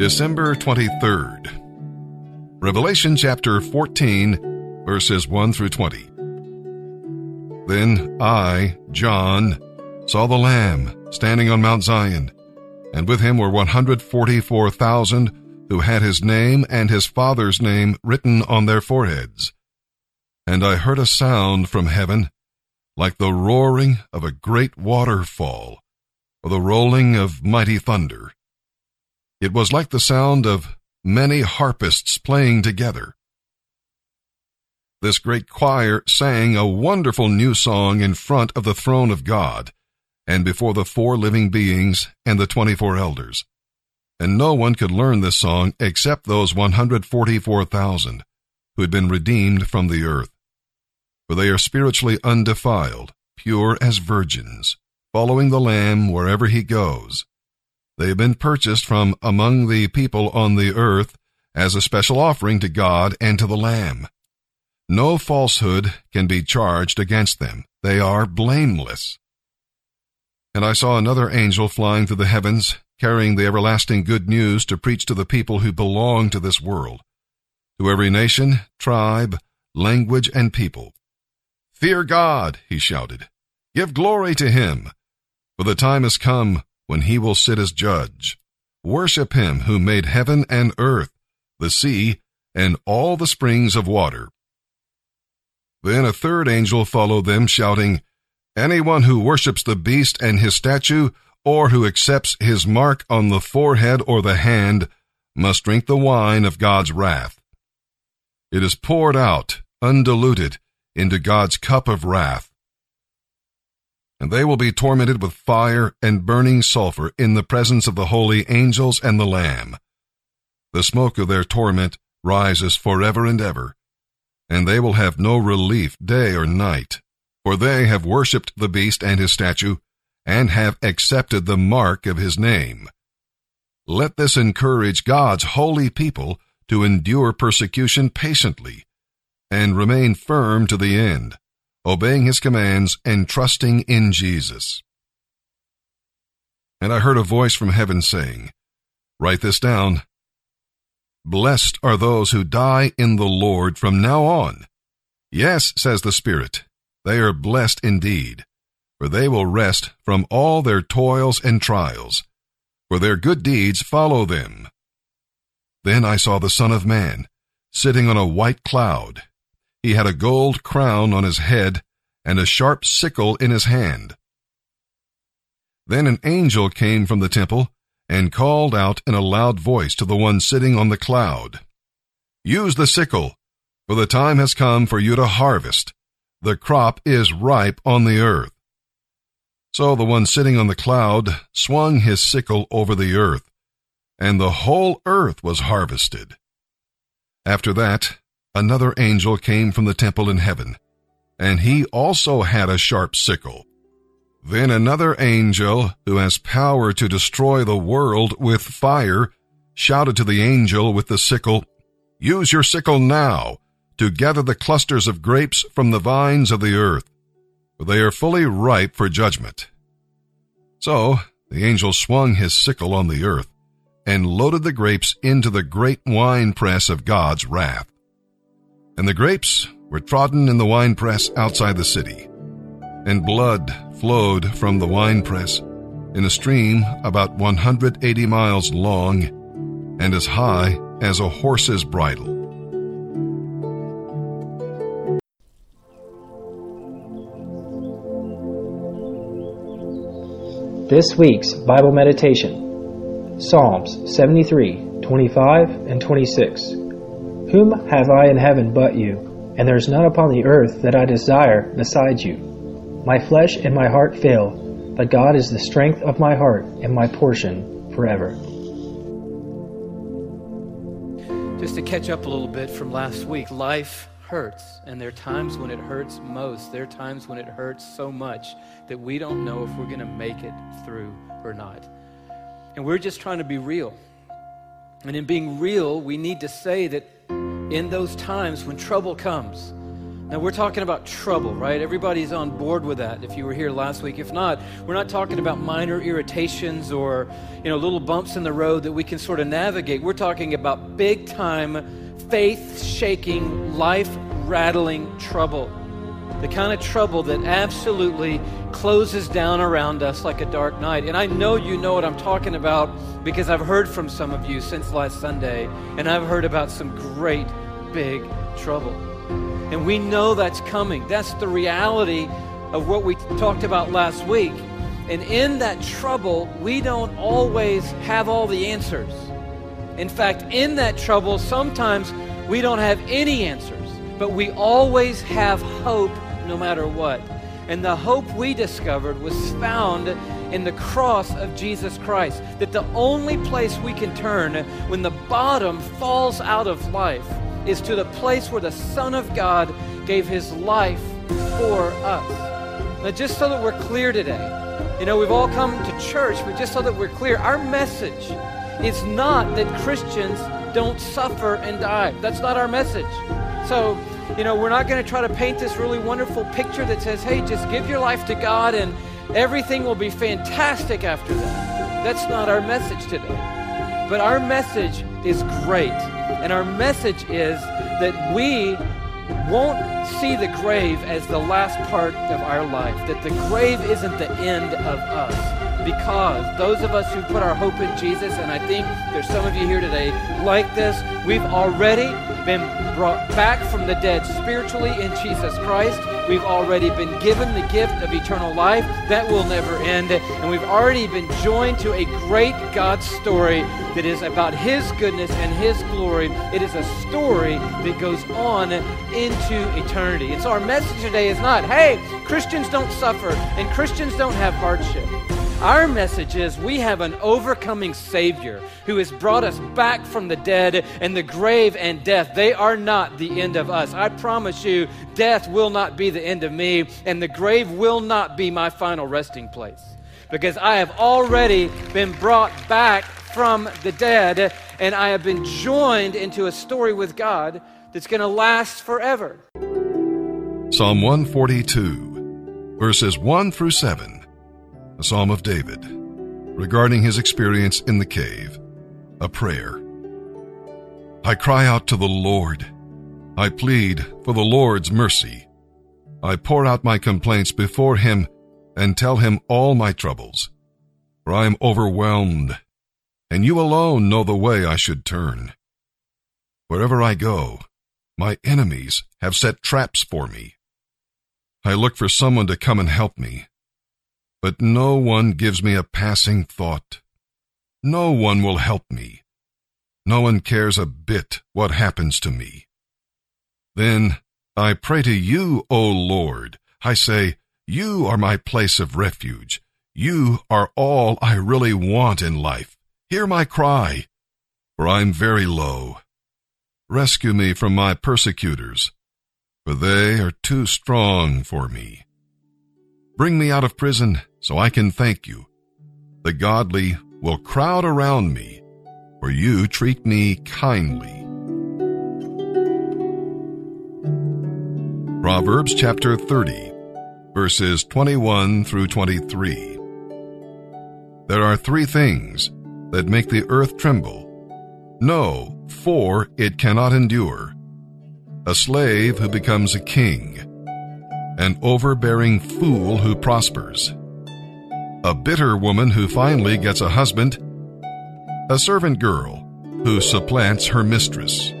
December 23rd. Revelation chapter 14, verses 1 through 20. Then I, John, saw the Lamb standing on Mount Zion, and with him were 144,000 who had his name and his father's name written on their foreheads. And I heard a sound from heaven like the roaring of a great waterfall, or the rolling of mighty thunder. It was like the sound of many harpists playing together. This great choir sang a wonderful new song in front of the throne of God and before the four living beings and the twenty-four elders. And no one could learn this song except those 144,000 who had been redeemed from the earth. For they are spiritually undefiled, pure as virgins, following the Lamb wherever he goes. They have been purchased from among the people on the earth as a special offering to God and to the Lamb. No falsehood can be charged against them. They are blameless. And I saw another angel flying through the heavens, carrying the everlasting good news to preach to the people who belong to this world, to every nation, tribe, language, and people. Fear God, he shouted. Give glory to him, for the time has come when he will sit as judge. Worship him who made heaven and earth, the sea, and all the springs of water. Then a third angel followed them, shouting, Anyone who worships the beast and his statue, or who accepts his mark on the forehead or the hand, must drink the wine of God's wrath. It is poured out, undiluted, into God's cup of wrath and they will be tormented with fire and burning sulfur in the presence of the holy angels and the Lamb. The smoke of their torment rises forever and ever, and they will have no relief day or night, for they have worshipped the beast and his statue, and have accepted the mark of his name. Let this encourage God's holy people to endure persecution patiently, and remain firm to the end obeying his commands, and trusting in Jesus. And I heard a voice from heaven saying, Write this down. Blessed are those who die in the Lord from now on. Yes, says the Spirit, they are blessed indeed, for they will rest from all their toils and trials, for their good deeds follow them. Then I saw the Son of Man, sitting on a white cloud, he had a gold crown on his head and a sharp sickle in his hand. Then an angel came from the temple and called out in a loud voice to the one sitting on the cloud, Use the sickle, for the time has come for you to harvest. The crop is ripe on the earth. So the one sitting on the cloud swung his sickle over the earth, and the whole earth was harvested. After that, another angel came from the temple in heaven, and he also had a sharp sickle. Then another angel, who has power to destroy the world with fire, shouted to the angel with the sickle, Use your sickle now to gather the clusters of grapes from the vines of the earth, for they are fully ripe for judgment. So the angel swung his sickle on the earth and loaded the grapes into the great winepress of God's wrath and the grapes were trodden in the winepress outside the city, and blood flowed from the winepress in a stream about 180 miles long and as high as a horse's bridle. This week's Bible meditation Psalms 73, 25, and 26. Whom have I in heaven but you? And there is none upon the earth that I desire besides you. My flesh and my heart fail, but God is the strength of my heart and my portion forever. Just to catch up a little bit from last week, life hurts, and there are times when it hurts most. There are times when it hurts so much that we don't know if we're going to make it through or not. And we're just trying to be real. And in being real, we need to say that in those times when trouble comes, Now, we're talking about trouble, right? Everybody's on board with that if you were here last week. If not, we're not talking about minor irritations or, you know, little bumps in the road that we can sort of navigate. We're talking about big time, faith shaking, life rattling trouble. The kind of trouble that absolutely closes down around us like a dark night. And I know you know what I'm talking about because I've heard from some of you since last Sunday, and I've heard about some great big trouble. And we know that's coming. That's the reality of what we talked about last week. And in that trouble, we don't always have all the answers. In fact, in that trouble, sometimes we don't have any answers, but we always have hope no matter what. And the hope we discovered was found in the cross of Jesus Christ. That the only place we can turn when the bottom falls out of life is to the place where the Son of God gave his life for us. Now, just so that we're clear today, you know, we've all come to church, but just so that we're clear, our message is not that Christians don't suffer and die. That's not our message. So, you know, we're not going to try to paint this really wonderful picture that says, hey, just give your life to God and everything will be fantastic after that. That's not our message today. But our message is great. And our message is that we won't see the grave as the last part of our life, that the grave isn't the end of us. Because those of us who put our hope in Jesus, and I think there's some of you here today like this, we've already been brought back from the dead spiritually in Jesus Christ. We've already been given the gift of eternal life that will never end. And we've already been joined to a great God story that is about His goodness and His glory. It is a story that goes on into eternity. And so our message today is not, hey, Christians don't suffer and Christians don't have hardship. Our message is we have an overcoming Savior who has brought us back from the dead and the grave and death. They are not the end of us. I promise you, death will not be the end of me, and the grave will not be my final resting place. Because I have already been brought back from the dead, and I have been joined into a story with God that's going to last forever. Psalm 142, verses 1 through 7 a psalm of David, regarding his experience in the cave, a prayer. I cry out to the Lord. I plead for the Lord's mercy. I pour out my complaints before him and tell him all my troubles. For I am overwhelmed, and you alone know the way I should turn. Wherever I go, my enemies have set traps for me. I look for someone to come and help me, but no one gives me a passing thought. No one will help me. No one cares a bit what happens to me. Then I pray to you, O Lord. I say, You are my place of refuge. You are all I really want in life. Hear my cry, for I am very low. Rescue me from my persecutors, for they are too strong for me. Bring me out of prison so I can thank you. The godly will crowd around me, for you treat me kindly. Proverbs chapter 30, verses 21 through 23. There are three things that make the earth tremble. No, four it cannot endure. A slave who becomes a king, an overbearing fool who prospers a bitter woman who finally gets a husband, a servant girl who supplants her mistress.